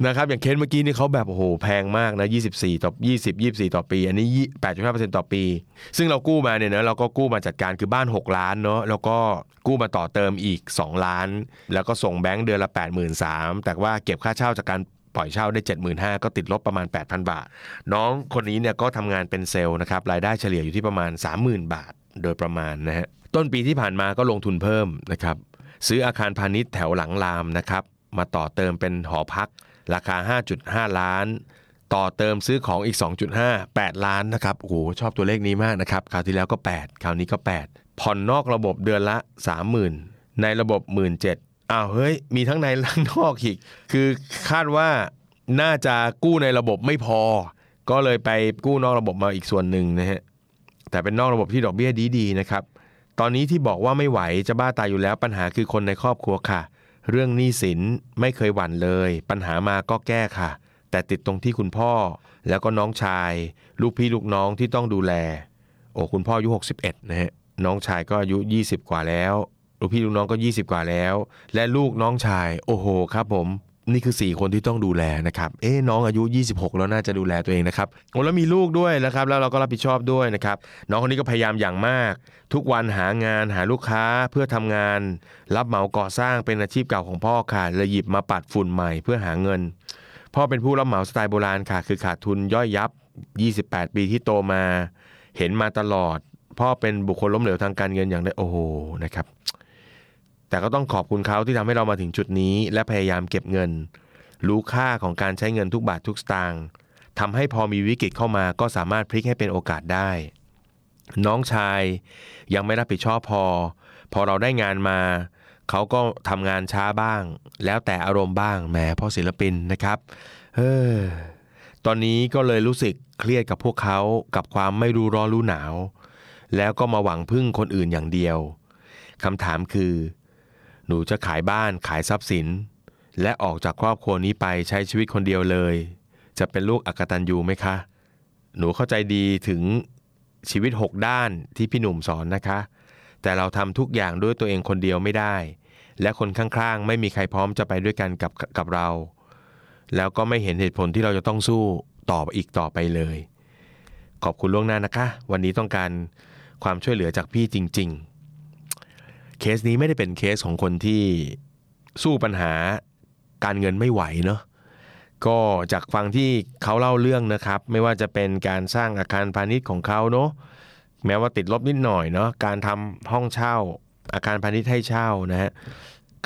นะครับอย่างเคสเมื่อกี้นี่เขาแบบโอ้โหแพงมากนะ 24 ต่อ 20 24 ต่อปี อันนี้ 8.5%ต่อปี ซึ่งเรากู้มาเนี่ยนะเราก็กู้มาจัดการคือบ้าน 6 ล้านเนาะแล้วก็กู้มาต่อเติมอีก 2 ล้าน แล้วก็ส่งแบงค์เดือนละ 83,000แต่ว่าเก็บค่าเช่าจากการปล่อยเช่าได้ 75,000ก็ติดลบประมาณ 8,000 บาท น้องคนนี้เนี่ยก็ทำงานเป็นเซลล์นะครับรายได้เฉลี่ยอยู่ที่ประมาณ 30,000 บาท โดยประมาณนะฮะต้นปีที่ผ่านมาก็ลงทุนเพิ่มนะครับซื้ออาคารพาณิชย์แถวหลังรามนะครับมาต่อเติมเป็นหอพัก ราคา 5.5 ล้าน ต่อเติมซื้อของอีก 2.5 8 ล้านนะครับโอ้โหชอบตัวเลขนี้มากนะครับคราวที่แล้วก็ 8 คราวนี้ก็ 8 ผ่อนนอกระบบเดือนละ 30,000 ในระบบ 17,000อ้าวเฮ้ย มีทั้งในและนอกอีก คือคาดว่าน่าจะกู้ในระบบไม่พอ ก็เลยไปกู้นอกระบบมาอีกส่วนหนึ่งนะฮะแต่เป็นนอกระบบที่ดอกเบี้ยดีๆนะครับตอนนี้ที่บอกว่าไม่ไหวจะบ้าตายอยู่แล้วปัญหาคือคนในครอบครัวค่ะ เรื่องหนี้สินไม่เคยหวั่นเลย ปัญหามาก็แก้ค่ะ แต่ติดตรงที่คุณพ่อ แล้วก็น้องชาย ลูกพี่ลูกน้องที่ต้องดูแล โอ้คุณพ่ออายุ 61 นะฮะ น้องชายก็อายุ 20 กว่าแล้ว ลูกพี่ลูกน้องก็ 20 กว่าแล้ว และลูกน้องชาย โอ้โห ครับผม นี่คือ 4 คนที่ต้องดูแลนะครับ เอ๊ะน้องอายุ 26 แล้วน่าจะดูแลตัวเองนะครับโอ้แล้วมีลูกด้วยนะครับ แล้วเราก็รับผิดชอบด้วยนะครับ น้องคนนี้ก็พยายามอย่างมาก ทุกวันหางานหาลูกค้าเพื่อทำงาน รับเหมาก่อสร้างเป็นอาชีพเก่าของพ่อค่ะเลยหยิบมาปัดฝุ่นใหม่เพื่อหาเงิน พ่อเป็นผู้รับเหมาสไตล์โบราณค่ะ คือขาดทุนย่อยยับ 28 ปีที่โตมา เห็นมาตลอด พ่อเป็นบุคคลล้มเหลวทางการเงินอย่างได้โอ้โหนะครับ แต่ก็ต้องขอบคุณเขาที่ทำให้เรามาถึงจุดนี้ และพยายามเก็บเงิน รู้ค่าของการใช้เงินทุกบาททุกสตางค์ทำให้พอมีวิกฤตเข้ามาก็สามารถพลิกให้เป็นโอกาสได้ น้องชายยังไม่รับผิดชอบพอ พอเราได้งานมา เขาก็ทำงานช้าบ้าง แล้วแต่อารมณ์บ้างแหมพราะศิลปินนะครับเออตอนนี้ก็เลยรู้สึกเครียดกับพวกเขากับความไม่รู้ร้อนรู้หนาว แล้วก็มาหวังพึ่งคนอื่นอย่างเดียวคำถามคือ หนูจะขายบ้านขายทรัพย์สิน และออกจากครอบครัวนี้ไปใช้ชีวิตคนเดียวเลย จะเป็นลูกอักตันยูไหมคะ หนูเข้าใจดีถึงชีวิต 6 ด้านที่พี่หนุ่มสอนนะคะ แต่เราทำทุกอย่างด้วยตัวเองคนเดียวไม่ได้ และคนข้างๆ ไม่มีใครพร้อมจะไปด้วยกันกับกับเรา แล้วก็ไม่เห็นเหตุผลที่เราจะต้องสู้ต่ออีกต่อไปเลย ขอบคุณล่วงหน้านะคะ วันนี้ต้องการความช่วยเหลือจากพี่จริง ๆ เคสนี้ไม่ได้เป็นเคสของคนที่สู้ปัญหาการเงินไม่ไหวเนาะก็จากฟังที่เขาเล่าเรื่องนะครับ ไม่ว่าจะเป็นการสร้างอาคารพาณิชย์ของเขาเนาะแม้ว่าติดลบนิดหน่อยเนาะการทำห้องเช่า อาคารพาณิชย์ให้เช่านะฮะ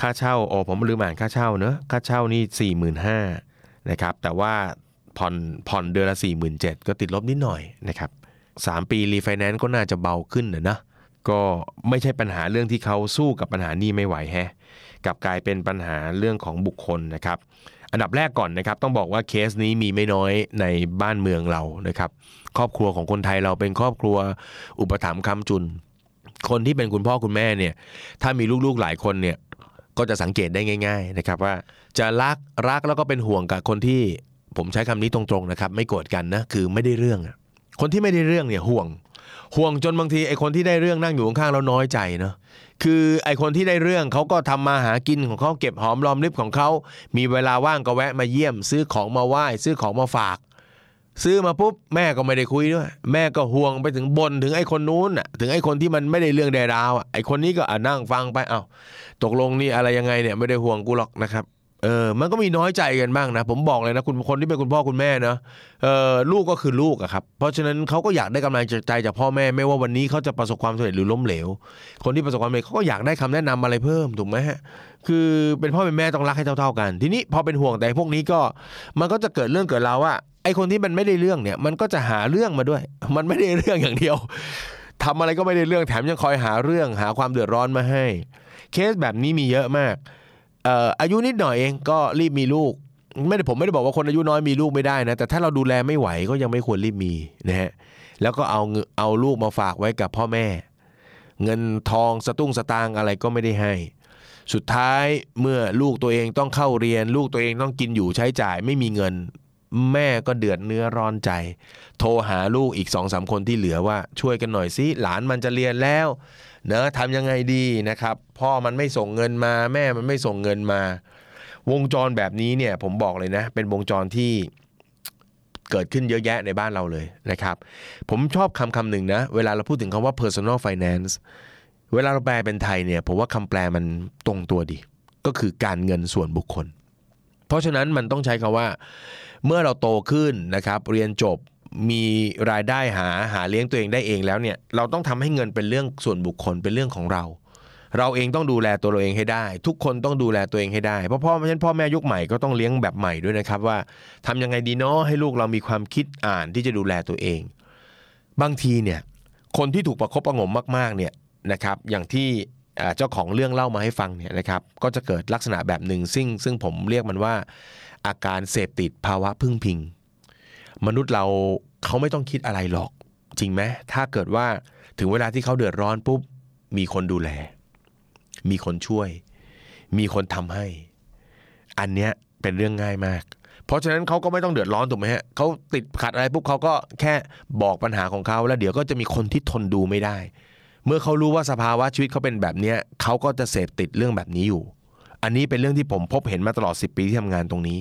ค่าเช่าโอ้ผมลืมอ่านค่าเช่าเนอะค่าเช่านี่สี่หมื่นห้านะครับแต่ว่าผ่อนผ่อนเดือนละสี่หมื่นเจ็ดก็ติดลบนิดหน่อยนะครับสามปีรีไฟแนนซ์ก็น่าจะเบาขึ้นนะนะ ก็ไม่ใช่ปัญหาเรื่องที่เขาสู้กับปัญหานี้ไม่ไหวแฮะกลับกลายเป็นปัญหาเรื่องของบุคคลนะครับ อันดับแรกก่อนนะครับ ต้องบอกว่าเคสนี้มีไม่น้อยในบ้านเมืองเรานะครับ ครอบครัวของคนไทยเราเป็นครอบครัวอุปถัมภ์คำจุน คนที่เป็นคุณพ่อคุณแม่เนี่ย ถ้ามีลูกๆหลายคนเนี่ยก็จะสังเกตได้ง่าย ๆนะครับ ว่าจะรักรักแล้วก็เป็นห่วงกับคนที่ผมใช้คำนี้ตรงๆนะครับ ไม่โกรธกันนะคือไม่ได้เรื่องคนที่ไม่ได้เรื่องเนี่ยห่วง ห่วงจนบางทีไอ้คนที่ได้เรื่องนั่งอยู่ข้างๆแล้วน้อยใจเนาะคือไอ้คนที่ได้เรื่องเขาก็ทำมาหากินของเขาเก็บหอมรอมริบของเขามีเวลาว่างก็แวะมาเยี่ยม ซื้อของมาไหว้ซื้อของมาฝาก ซื้อมาปุ๊บแม่ก็ไม่ได้คุยด้วย แม่ก็ห่วงไปถึงบนถึงไอ้คนนู้นอะถึงไอ้คนที่มันไม่ได้เรื่องใดราวอะไอ้คนนี้ก็อะนั่งฟังไปเอ้าตกลงนี่อะไรยังไงเนี่ยไม่ได้ห่วงกูหรอกนะครับ เออมันก็มีน้อยใจกันบ้างนะ ผมบอกเลยนะคุณคนที่เป็นคุณพ่อคุณแม่เนะเออลูกก็คือลูกอะครับ เพราะฉะนั้นเขาก็อยากได้กำลังใจจากพ่อแม่ ไม่ว่าวันนี้เขาจะประสบความสำเร็จหรือล้มเหลว คนที่ประสบความสำเร็จเขาก็อยากได้คำแนะนำอะไรเพิ่มถูกไหมฮะคือเป็นพ่อเป็นแม่ต้องรักให้เท่า ๆกัน ทีนี้พอเป็นห่วงแต่พวกนี้ก็มันก็จะเกิดเรื่องเกิดราวว่าไอคนที่มันไม่ได้เรื่องเนี่ยมันก็จะหาเรื่องมาด้วย มันไม่ได้เรื่องอย่างเดียวทำอะไรก็ไม่ได้เรื่องแถมยังคอยหาเรื่องหาความเดือดร้อนมาให้ เคสแบบนี้มีเยอะมาก อายุนิดหน่อยเองก็รีบมีลูก ไม่ได้ผมไม่ได้บอกว่าคนอายุน้อยมีลูกไม่ได้นะ แต่ถ้าเราดูแลไม่ไหวก็ยังไม่ควรรีบมีนะฮะแล้วก็เอาเงินเอาลูกมาฝากไว้กับพ่อแม่ เงินทองสตุ้งสตางอะไรก็ไม่ได้ให้ สุดท้ายเมื่อลูกตัวเองต้องเข้าเรียน ลูกตัวเองต้องกินอยู่ใช้จ่าย ไม่มีเงิน แม่ก็เดือดเนื้อร้อนใจ โทรหาลูกอีกสองสามคนที่เหลือว่าช่วยกันหน่อยสิหลานมันจะเรียนแล้ว เนอะทำยังไงดีนะครับ พ่อมันไม่ส่งเงินมา แม่มันไม่ส่งเงินมา วงจรแบบนี้เนี่ย ผมบอกเลยนะ เป็นวงจรที่เกิดขึ้นเยอะแยะในบ้านเราเลยนะครับ ผมชอบคำคำหนึ่งนะ เวลาเราพูดถึงคำว่า personal finance เวลาเราแปลเป็นไทยเนี่ย ผมว่าคำแปลมันตรงตัวดี ก็คือการเงินส่วนบุคคล เพราะฉะนั้นมันต้องใช้คำว่า เมื่อเราโตขึ้นนะครับ เรียนจบ มีรายได้หาหาเลี้ยงตัวเองได้เองแล้วเนี่ยเราต้องทำให้เงินเป็นเรื่องส่วนบุคคลเป็นเรื่องของเรา เราเองต้องดูแลตัวเราเองให้ได้ ทุกคนต้องดูแลตัวเองให้ได้เพราะพ่อเพราะฉะนั้นพ่อแม่ยุคใหม่ก็ต้องเลี้ยงแบบใหม่ด้วยนะครับว่าทำยังไงดีเนาะให้ลูกเรามีความคิดอ่านที่จะดูแลตัวเอง บางทีเนี่ยคนที่ถูกประคบประงมมากๆเนี่ยนะครับอย่างที่เจ้าของเรื่องเล่ามาให้ฟังเนี่ยนะครับก็จะเกิดลักษณะแบบหนึ่งซึ่งซึ่งผมเรียกมันว่า อาการเสพติดภาวะพึ่งพิง มนุษย์เราเขาไม่ต้องคิดอะไรหรอก จริงไหมถ้าเกิดว่าถึงเวลาที่เขาเดือดร้อนปุ๊บ มีคนดูแล มีคนช่วย มีคนทำให้ อันเนี้ยเป็นเรื่องง่ายมาก เพราะฉะนั้นเขาก็ไม่ต้องเดือดร้อนถูกไหมฮะเขาติดขัดอะไรปุ๊บเขาก็แค่บอกปัญหาของเขาแล้วเดี๋ยวก็จะมีคนที่ทนดูไม่ได้ เมื่อเขารู้ว่าสภาวะชีวิตเขาเป็นแบบเนี้ยเขาก็จะเสพติดเรื่องแบบนี้อยู่ อันนี้เป็นเรื่องที่ผมพบเห็นมาตลอด 10 ปีที่ทำงานตรงนี้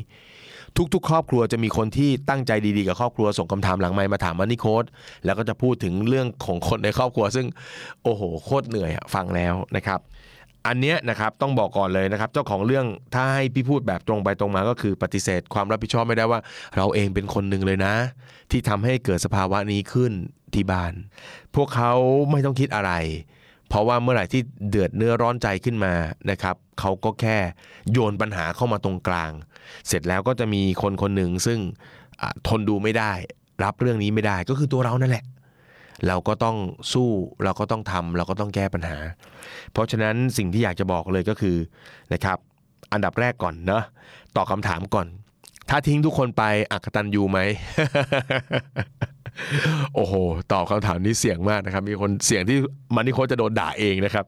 ทุกๆ ครอบครัวจะมีคนที่ตั้งใจดีๆกับครอบครัวส่งคำถามหลังไมค์มาถามมันนี่โค้ดแล้วก็จะพูดถึงเรื่องของคนในครอบครัว ซึ่งโอ้โหโคตรเหนื่อยอะฟังแล้วนะครับ อันเนี้ยนะครับต้องบอกก่อนเลยนะครับ เจ้าของเรื่องถ้าให้พี่พูดแบบตรงไปตรงมาก็คือปฏิเสธ ความรับผิดชอบไม่ได้ว่า เราเองเป็นคนหนึ่งเลยนะ ที่ทำให้เกิดสภาวะนี้ขึ้นที่บ้าน พวกเขาไม่ต้องคิดอะไรเพราะว่าเมื่อไหร่ที่เดือดเนื้อร้อนใจขึ้นมานะครับเขาก็แค่โยนปัญหาเข้ามาตรงกลาง เสร็จแล้วก็จะมีคนคนหนึ่งซึ่งทนดูไม่ได้ รับเรื่องนี้ไม่ได้ก็คือตัวเรานั่นแหละ เราก็ต้องสู้เราก็ต้องทำเราก็ต้องแก้ปัญหา เพราะฉะนั้นสิ่งที่อยากจะบอกเลยก็คือนะครับ อันดับแรกก่อนเนาะตอบคำถามก่อน ถ้าทิ้งทุกคนไปอักตันยูไหมโอ้โห ตอบคำถามนี้เสี่ยงมากนะครับ มีคนเสี่ยงที่มันนี่โคจะโดนด่าเองนะครับ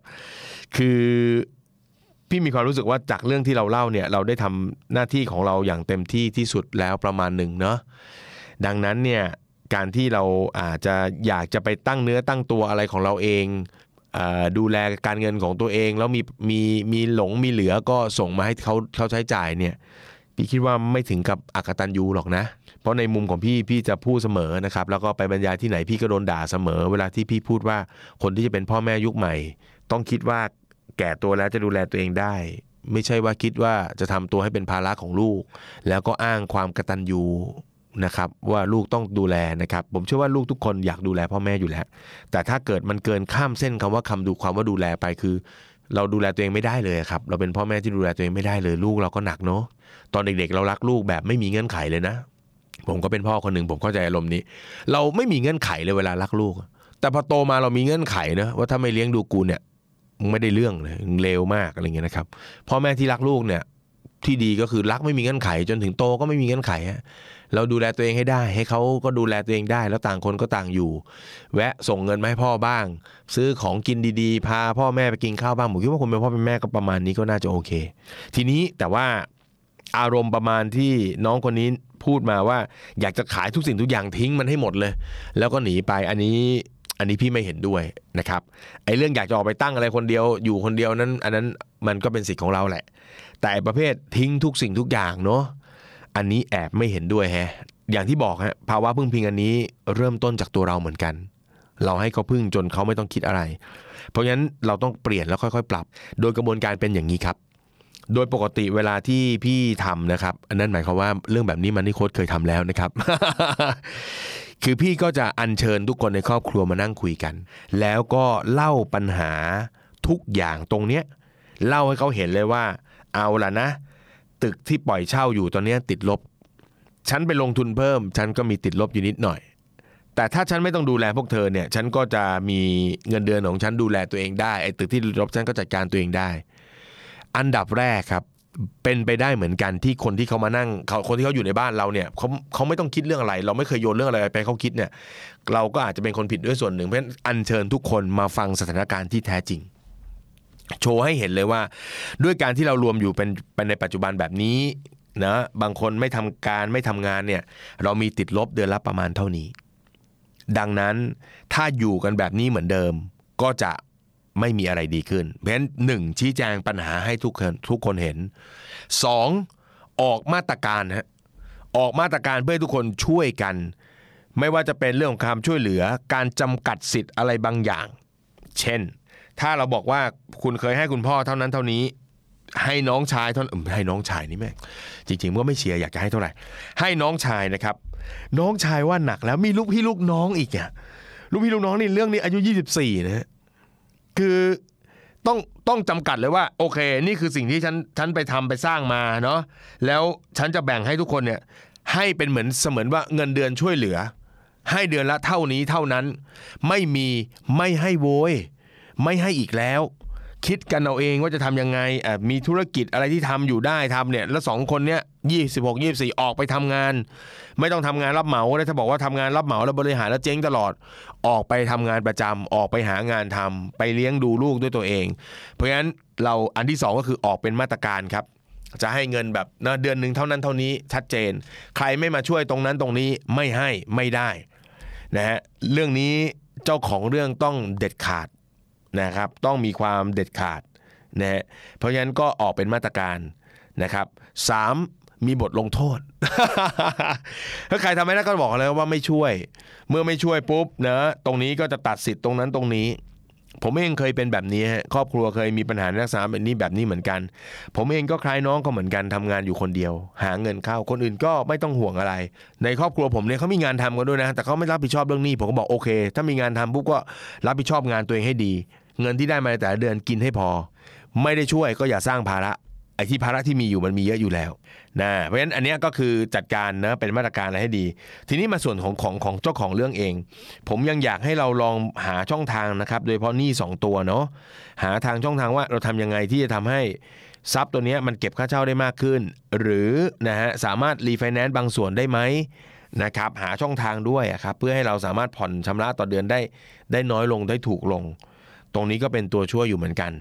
คือ พี่มีความรู้สึกว่าจากเรื่องที่เราเล่าเนี่ยเราได้ทำหน้าที่ของเราอย่างเต็มที่ที่สุดแล้วประมาณหนึ่งเนาะดังนั้นเนี่ยการที่เราอาจจะอยากจะไปตั้งเนื้อตั้งตัวอะไรของเราเองดูแลการเงินของตัวเองแล้วมีมีมีหลงมีเหลือก็ส่งมาให้เขาเขาใช้จ่ายเนี่ยพี่คิดว่าไม่ถึงกับอักตันยูหรอกนะ เพราะในมุมของพี่พี่จะพูดเสมอนะครับแล้วก็ไปบรรยายที่ไหนพี่ก็โดนด่าเสมอ เวลาที่พี่พูดว่าคนที่จะเป็นพ่อแม่ยุคใหม่ ต้องคิดว่า แก่ตัวแล้วจะดูแลตัวเองได้ ไม่ใช่ว่าคิดว่าจะทำตัวให้เป็นภาระของลูก แล้วก็อ้างความกระตัญญูนะครับว่าลูกต้องดูแลนะครับ ผมเชื่อว่าลูกทุกคนอยากดูแลพ่อแม่อยู่แล้ว แต่ถ้าเกิดมันเกินข้ามเส้นคำว่าคำดูความว่าดูแลไปคือ เราดูแลตัวเองไม่ได้เลยครับ เราเป็นพ่อแม่ที่ดูแลตัวเองไม่ได้เลย ลูกเราก็หนักเนาะตอนเด็กๆ เรารักลูกแบบไม่มีเงื่อนไขเลยนะ ผมก็เป็นพ่อคนหนึ่งผมเข้าใจอารมณ์นี้ เราไม่มีเงื่อนไขเลยเวลารักลูก แต่พอโตมาเรามีเงื่อนไขนะว่าถ้าไม่เลี้ยงดูกูเนี่ย ไม่ได้เรื่องเลยเลวมากอะไรเงี้ยนะครับพ่อแม่ที่รักลูกเนี่ย ที่ดีก็คือรักไม่มีเงื่อนไข จนถึงโตก็ไม่มีเงื่อนไขฮะเราดูแลตัวเองให้ได้ ให้เขาก็ดูแลตัวเองได้ แล้วต่างคนก็ต่างอยู่ แวะส่งเงินมาให้พ่อบ้าง ซื้อของกินดีๆ พาพ่อแม่ไปกินข้าวบ้างผมคิดว่าคนเป็นพ่อเป็นแม่ก็ประมาณนี้ก็น่าจะโอเค ทีนี้แต่ว่าอารมณ์ประมาณที่น้องคนนี้พูดมาว่า อยากจะขายทุกสิ่งทุกอย่างทิ้งมันให้หมดเลย แล้วก็หนีไปอันนี้ อันนี้พี่ไม่เห็นด้วยนะครับไอ้เรื่องอยากจะออกไปตั้งอะไรคนเดียว อยู่คนเดียวนั้น อันนั้นมันก็เป็นสิทธิ์ของเราแหละ แต่ประเภททิ้งทุกสิ่งทุกอย่างเนาะอันนี้แอบไม่เห็นด้วยแฮะ อย่างที่บอกฮะภาวะพึ่งพิงอันนี้เริ่มต้นจากตัวเราเหมือนกัน เราให้เขาพึ่งจนเขาไม่ต้องคิดอะไร เพราะฉะนั้นเราต้องเปลี่ยนแล้วค่อยๆ ปรับ โดยกระบวนการเป็นอย่างนี้ครับ โดยปกติเวลาที่พี่ทำนะครับ อันนั้นหมายความว่าเรื่องแบบนี้มันนี่โค้ดเคยทำแล้วนะครับ คือพี่ก็จะอัญเชิญทุกคนในครอบครัวมานั่งคุยกัน แล้วก็เล่าปัญหาทุกอย่างตรงเนี้ยเล่าให้เขาเห็นเลยว่า เอาล่ะนะ ตึกที่ปล่อยเช่าอยู่ตอนเนี้ยติดลบ ฉันไปลงทุนเพิ่ม ฉันก็มีติดลบอยู่นิดหน่อย แต่ถ้าฉันไม่ต้องดูแลพวกเธอเนี่ยฉันก็จะมีเงินเดือนของฉันดูแลตัวเองได้ไอ้ตึกที่ลบฉันก็จัดการตัวเองได้ อันดับแรกครับ เป็นไปได้เหมือนกันที่คนที่เขามานั่งเขาคนที่เขาอยู่ในบ้านเราเนี่ยเขาเขาไม่ต้องคิดเรื่องอะไร เราไม่เคยโยนเรื่องอะไรไปเขาคิดเนี่ย เราก็อาจจะเป็นคนผิดด้วยส่วนหนึ่งเพราะฉะนั้นอัญเชิญทุกคนมาฟังสถานการณ์ที่แท้จริง โชว์ให้เห็นเลยว่า ด้วยการที่เรารวมอยู่เป็นเป็นในปัจจุบันแบบนี้นะบางคนไม่ทำการไม่ทำงานเนี่ย เรามีติดลบเดือนละประมาณเท่านี้ ดังนั้นถ้าอยู่กันแบบนี้เหมือนเดิม ก็จะ ไม่มีอะไรดีขึ้น เพราะฉะนั้นหนึ่งชี้แจงปัญหาให้ทุกคนทุกคนเห็นสองออกมาตรการฮะออกมาตรการเพื่อทุกคนช่วยกัน ไม่ว่าจะเป็นเรื่องของความช่วยเหลือ การจำกัดสิทธิ์อะไรบางอย่าง เช่น ถ้าเราบอกว่าคุณเคยให้คุณพ่อเท่านั้นเท่านี้ ให้น้องชายเท่านั้นให้น้องชายนี่แม่จริงๆก็ไม่เชียร์อยากจะให้เท่าไหร่ ให้น้องชายนะครับ น้องชายว่าหนักแล้วมีลูกพี่ลูกน้องอีกอะลูกพี่ลูกน้องนี่เรื่องนี้อายุ 24นะฮะ คือต้องต้องจำกัดเลยว่าโอเค นี่คือสิ่งที่ฉันฉันไปทำไปสร้างมาเนาะแล้วฉันจะแบ่งให้ทุกคนเนี่ยให้เป็นเหมือนเสมือนว่าเงินเดือนช่วยเหลือ ให้เดือนละเท่านี้เท่านั้น ไม่มีไม่ให้โวย ไม่ให้อีกแล้ว คิดกันเอาเองว่าจะทำยังไงมีธุรกิจอะไรที่ทำอยู่ได้ทำเนี่ย แล้วสองคนเนี้ยยี่สิบหกยี่สี่ออกไปทำงาน ไม่ต้องทำงานรับเหมาแล้ถ้าบอกว่าทำงานรับเหมาแล้วบริหารแล้วเจ๊งตลอด ออกไปทำงานประจำออกไปหางานทำไปเลี้ยงดูลูกด้วยตัวเอง เพราะฉะนั้นเราอันที่สองก็คือออกเป็นมาตรการครับจะให้เงินแบบนะเดือนหนึ่งเท่านั้นเท่านี้ชัดเจน ใครไม่มาช่วยตรงนั้นตรงนี้ไม่ให้ไม่ได้นะฮะเรื่องนี้เจ้าของเรื่องต้องเด็ดขาด นะครับต้องมีความเด็ดขาดนะฮะเพราะฉะนั้นก็ออกเป็นมาตรการนะครับสามมีบทลงโทษ ถ้าใครทำไม่ได้ก็บอกเลยว่าไม่ช่วย เมื่อไม่ช่วยปุ๊บนะตรงนี้ก็จะตัดสิทธิ์ตรงนั้นตรงนี้ ผมเองเคยเป็นแบบนี้ฮะครอบครัวเคยมีปัญหาในลักษณะแบบนี้แบบนี้เหมือนกัน ผมเองก็คล้ายน้องก็เหมือนกันทำงานอยู่คนเดียว หาเงินเข้าคนอื่นก็ไม่ต้องห่วงอะไร ในครอบครัวผมเนี่ยเขามีงานทำกันด้วยนะ แต่เขาไม่รับผิดชอบเรื่องนี้ ผมก็บอกโอเค ถ้ามีงานทำปุ๊บก็รับผิดชอบงานตัวเองให้ดี เงินที่ได้มาแต่ละเดือนกินให้พอ ไม่ได้ช่วยก็อย่าสร้างภาระไอ้ที่ภาระที่มีอยู่มันมีเยอะอยู่แล้ว นะเพราะฉะนั้นอันนี้ก็คือจัดการนะเป็นมาตรการอะไรให้ดี ทีนี้มาส่วนของของของเจ้าของเรื่องเอง ผมยังอยากให้เราลองหาช่องทางนะครับ โดยเฉพาะหนี้2ตัวเนาะหาทางช่องทางว่าเราทำยังไงที่จะทำให้ทรัพย์ตัวนี้มันเก็บค่าเช่าได้มากขึ้น หรือนะฮะสามารถรีไฟแนนซ์บางส่วนได้ไหมนะครับหาช่องทางด้วยครับเพื่อให้เราสามารถผ่อนชำระต่อเดือนได้ ได้น้อยลงได้ถูกลง ตรงนี้ก็เป็นตัวช่วยอยู่เหมือนกัน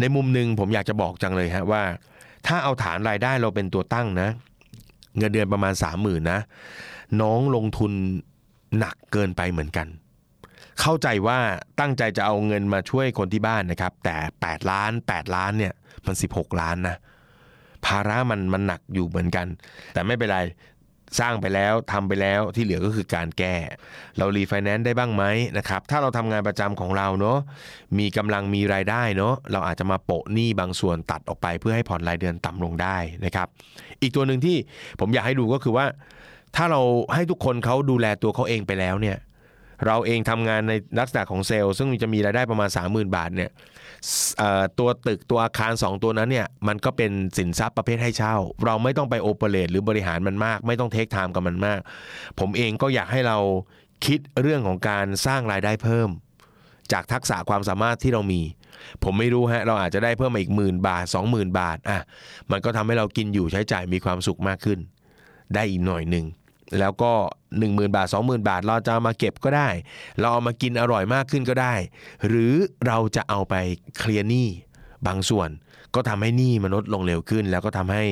ในมุมหนึ่งผมอยากจะบอกจังเลยฮะว่า ถ้าเอาฐานรายได้เราเป็นตัวตั้งนะ เงินเดือนประมาณสามหมื่นนะ น้องลงทุนหนักเกินไปเหมือนกัน เข้าใจว่าตั้งใจจะเอาเงินมาช่วยคนที่บ้านนะครับ แต่ 8 ล้าน 8 ล้านเนี่ยมัน 16 ล้านนะภาระมันมันหนักอยู่เหมือนกัน แต่ไม่เป็นไร สร้างไปแล้วทำไปแล้วที่เหลือก็คือการแก้ เรารีไฟแนนซ์ได้บ้างไหมนะครับถ้าเราทำงานประจำของเราเนาะมีกำลังมีรายได้เนาะเราอาจจะมาโปะหนี้บางส่วนตัดออกไป เพื่อให้ผ่อนรายเดือนต่ำลงได้นะครับ อีกตัวหนึ่งที่ผมอยากให้ดูก็คือว่า ถ้าเราให้ทุกคนเขาดูแลตัวเขาเองไปแล้วเนี่ยเราเองทำงานในลักษณะของเซลล์ซึ่งจะมีรายได้ประมาณ 30,000 บาทเนี่ย ตัวตึกตัวอาคาร 2 ตัวนั้นเนี่ยมันก็เป็นสินทรัพย์ประเภทให้เช่า เราไม่ต้องไป operate หรือบริหารมันมาก ไม่ต้อง take time กับมันมาก ผมเองก็อยากให้เราคิดเรื่องของการสร้างรายได้เพิ่ม จากทักษะความสามารถที่เรามี ผมไม่รู้ฮะเราอาจจะได้เพิ่มมาอีกหมื่นบาท 20,000 บาทอะมันก็ทำให้เรากินอยู่ใช้จ่ายมีความสุขมากขึ้น ได้อีกหน่อยหนึ่ง แล้วก็ 10,000 บาท 20,000 บาท เราจะเอามาเก็บก็ได้ เราเอามากินอร่อยมากขึ้นก็ได้ หรือเราจะเอาไปเคลียร์หนี้บางส่วน ก็ทำให้หนี้มันลดลงเร็วขึ้น แล้วก็ทำให้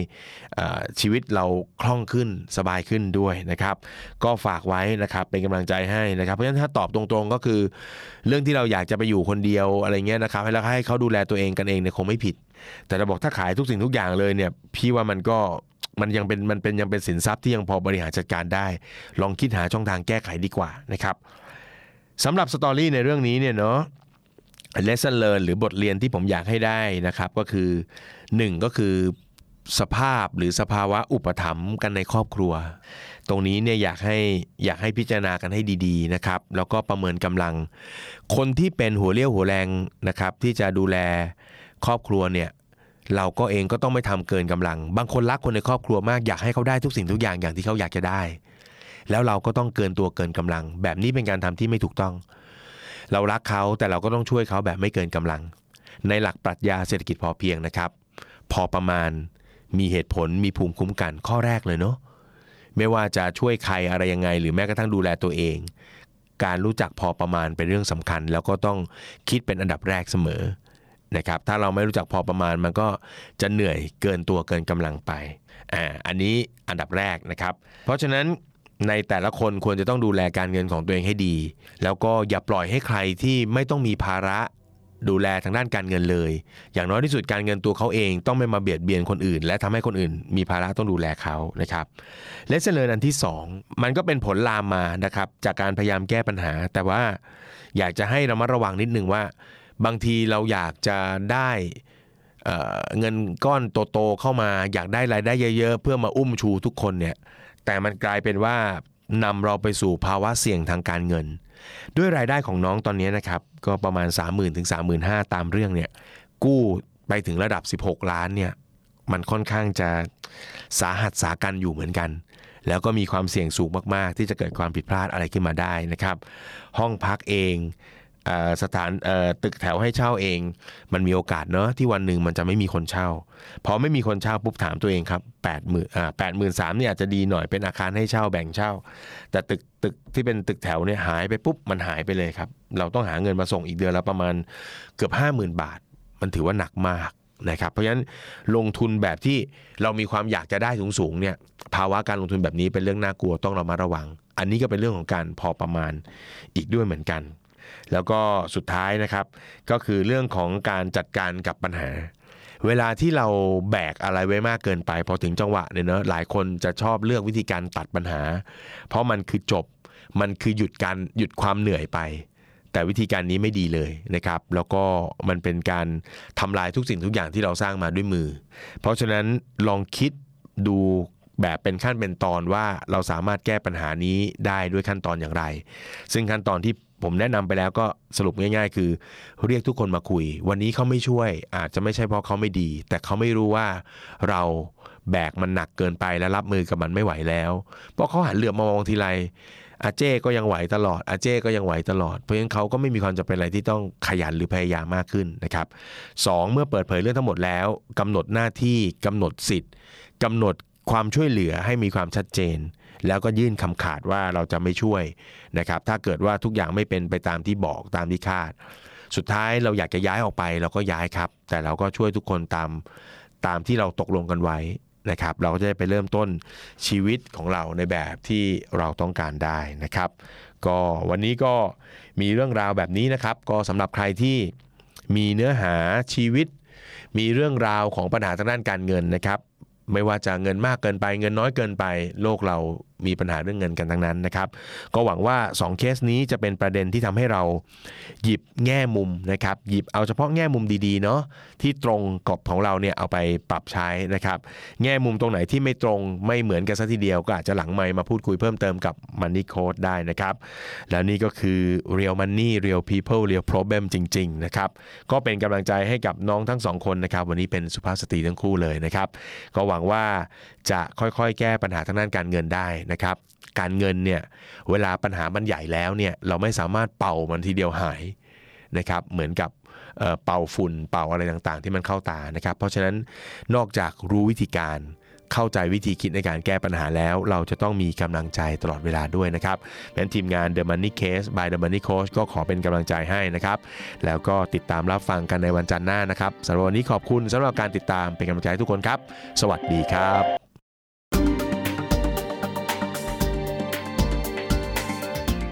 ชีวิตเราคล่องขึ้นสบายขึ้นด้วยนะครับ ก็ฝากไว้นะครับเป็นกำลังใจให้นะครับ เพราะฉะนั้นถ้าตอบตรงๆก็คือ เรื่องที่เราอยากจะไปอยู่คนเดียวอะไรเงี้ยนะครับแล้วให้เขาดูแลตัวเองกันเองเนี่ยคงไม่ผิด แต่เราบอกถ้าขายทุกสิ่งทุกอย่างเลยเนี่ยพี่ว่ามันก็ มันยังเป็นมันเป็นยังเป็นสินทรัพย์ที่ยังพอบริหารจัดการได้ ลองคิดหาช่องทางแก้ไขดีกว่านะครับสำหรับสตอรี่ในเรื่องนี้เนี่ยเนาะ lesson learn หรือบทเรียนที่ผมอยากให้ได้นะครับก็คือ 1 ก็คือสภาพหรือสภาวะอุปถัมภ์กันในครอบครัว ตรงนี้เนี่ยอยากให้อยากให้พิจารณากันให้ดีๆนะครับแล้วก็ประเมินกำลัง คนที่เป็นหัวเรี่ยวหัวแรงนะครับที่จะดูแลครอบครัวเนี่ย เราก็เองก็ต้องไม่ทำเกินกำลัง บางคนรักคนในครอบครัวมากอยากให้เขาได้ทุกสิ่งทุกอย่างอย่างที่เขาอยากจะได้ แล้วเราก็ต้องเกินตัวเกินกำลัง แบบนี้เป็นการทำที่ไม่ถูกต้อง เรารักเขาแต่เราก็ต้องช่วยเขาแบบไม่เกินกำลัง ในหลักปรัชญาเศรษฐกิจพอเพียงนะครับ พอประมาณมีเหตุผลมีภูมิคุ้มกันข้อแรกเลยเนาะไม่ว่าจะช่วยใครอะไรยังไง หรือแม้กระทั่งดูแลตัวเอง การรู้จักพอประมาณเป็นเรื่องสำคัญ แล้วก็ต้องคิดเป็นอันดับแรกเสมอ นะครับถ้าเราไม่รู้จักพอประมาณมันก็จะเหนื่อยเกินตัวเกินกำลังไปอ่าอันนี้อันดับแรกนะครับ เพราะฉะนั้นในแต่ละคนควรจะต้องดูแลการเงินของตัวเองให้ดี แล้วก็อย่าปล่อยให้ใครที่ไม่ต้องมีภาระดูแลทางด้านการเงินเลย อย่างน้อยที่สุดการเงินตัวเขาเองต้องไม่มาเบียดเบียนคนอื่น และทำให้คนอื่น มีภาระต้องดูแลเขานะครับ lesson อันที่ 2 มันก็เป็นผลตามมานะครับจากการพยายามแก้ปัญหา แต่ว่าอยากจะให้ระมัดระวังนิดนึงว่า บางทีเราอยากจะได้เงินก้อนโตๆเข้ามาอยากได้รายได้เยอะๆ เพื่อมาอุ้มชูทุกคนเนี่ยแต่มันกลายเป็นว่านำเราไปสู่ภาวะเสี่ยงทางการเงิน ด้วยรายได้ของน้องตอนนี้นะครับก็ประมาณ 3 0,000ถึง35,000 ตามเรื่องเนี่ยกู้ไปถึงระดับ 16 ล้านเนี่ยมันค่อนข้างจะสาหัสสากันอยู่เหมือนกัน แล้วก็มีความเสี่ยงสูงมากๆ ที่จะเกิดความผิดพลาดอะไรขึ้นมาได้นะครับ ห้องพักเอง สถานตึกแถวให้เช่าเอง มันมีโอกาสเนอะที่วันหนึ่งมันจะไม่มีคนเช่าพอไม่มีคนเช่าปุ๊บถามตัวเองครับแปดหมื่นอ่าแปดหมื่นสามเนี่ยอาจจะดีหน่อยเป็นอาคารให้เช่าแบ่งเช่า แต่ตึกตึกที่เป็นตึกแถวเนี่ยหายไปปุ๊บมันหายไปเลยครับ เราต้องหาเงินมาส่งอีกเดือนละประมาณเกือบห้าหมื่นบาท มันถือว่าหนักมากนะครับเพราะฉะนั้นลงทุนแบบที่เรามีความอยากจะได้สูงๆเนี่ยภาวะการลงทุนแบบนี้เป็นเรื่องน่ากลัวต้องเรามาระวัง อันนี้ก็เป็นเรื่องของการพอประมาณอีกด้วยเหมือนกัน แล้วก็สุดท้ายนะครับ ก็คือเรื่องของการจัดการกับปัญหา เวลาที่เราแบกอะไรไว้มากเกินไป พอถึงจังหวะเนี่ยเนอะหลายคนจะชอบเลือกวิธีการตัดปัญหา เพราะมันคือจบมันคือหยุดการหยุดความเหนื่อยไป แต่วิธีการนี้ไม่ดีเลยนะครับ แล้วก็มันเป็นการทำลายทุกสิ่งทุกอย่างที่เราสร้างมาด้วยมือ เพราะฉะนั้นลองคิดดูแบบเป็นขั้นเป็นตอนว่าเราสามารถแก้ปัญหานี้ได้ด้วยขั้นตอนอย่างไร ซึ่งขั้นตอนที่ ผมแนะนำไปแล้วก็สรุปง่าย ๆ คือ เรียกทุกคนมาคุย วันนี้เขาไม่ช่วย อาจจะไม่ใช่เพราะเขาไม่ดี แต่เขาไม่รู้ว่าเราแบกมันหนักเกินไปและรับมือกับมันไม่ไหวแล้ว เพราะเขาหันเหลือบมามองทีไรอาเจ้ก็ยังไหวตลอดอาเจ้ก็ยังไหวตลอด เพราะฉะนั้นเขาก็ไม่มีความจำเป็นอะไรที่ต้องขยันหรือพยายามมากขึ้นนะครับสองเมื่อเปิดเผยเรื่องทั้งหมดแล้วกำหนดหน้าที่กำหนดสิทธิ์กำหนดความช่วยเหลือให้มีความชัดเจน แล้วก็ยื่นคำขาดว่าเราจะไม่ช่วยนะครับถ้าเกิดว่าทุกอย่างไม่เป็นไปตามที่บอกตามที่คาด สุดท้ายเราอยากจะย้ายออกไปเราก็ย้ายครับ แต่เราก็ช่วยทุกคนตามตามที่เราตกลงกันไว้นะครับเราก็จะได้ไปเริ่มต้นชีวิตของเราในแบบที่เราต้องการได้นะครับ ก็วันนี้ก็มีเรื่องราวแบบนี้นะครับ ก็สำหรับใครที่มีเนื้อหาชีวิต มีเรื่องราวของปัญหาทางด้านการเงินนะครับ ไม่ว่าจะเงินมากเกินไป เงินน้อยเกินไป โลกเรา มีปัญหาเรื่องเงินกันทั้งนั้นนะครับ ก็หวังว่า 2 เคสนี้จะเป็นประเด็นที่ทำให้เราหยิบแง่มุมนะครับ หยิบเอาเฉพาะแง่มุมดีๆเนาะที่ตรงกับของเราเนี่ยเอาไปปรับใช้นะครับ แง่มุมตรงไหนที่ไม่ตรงไม่เหมือนกันซะทีเดียวก็อาจจะหลังไมมาพูดคุยเพิ่มเติมกับ Money Code ได้นะครับ แล้วนี่ก็คือ Real Money Real People Real Problem จริง ๆ นะครับ ก็เป็นกำลังใจให้กับน้องทั้งสองคนนะครับ วันนี้เป็นสุภาพสตรีทั้งคู่เลยนะครับ ก็หวังว่าจะค่อยๆ แก้ปัญหาทางด้านการเงินได้นะครับการเงินเนี่ยเวลาปัญหามันใหญ่แล้วเนี่ยเราไม่สามารถเป่ามันทีเดียวหายนะครับเหมือนกับเป่าฝุ่นเป่าอะไรต่างๆ ที่มันเข้าตานะครับ เพราะฉะนั้นนอกจากรู้วิธีการเข้าใจวิธีคิดในการแก้ปัญหาแล้ว เราจะต้องมีกำลังใจตลอดเวลาด้วยนะครับเพราะฉะนั้นทีมงาน The Money Case by The Money Coach ก็ขอเป็นกำลังใจให้นะครับ แล้วก็ติดตามรับฟังกันในวันจันทร์หน้านะครับสำหรับวันนี้ขอบคุณสำหรับการติดตามเป็นกำลังใจทุกคนครับ สวัสดีครับ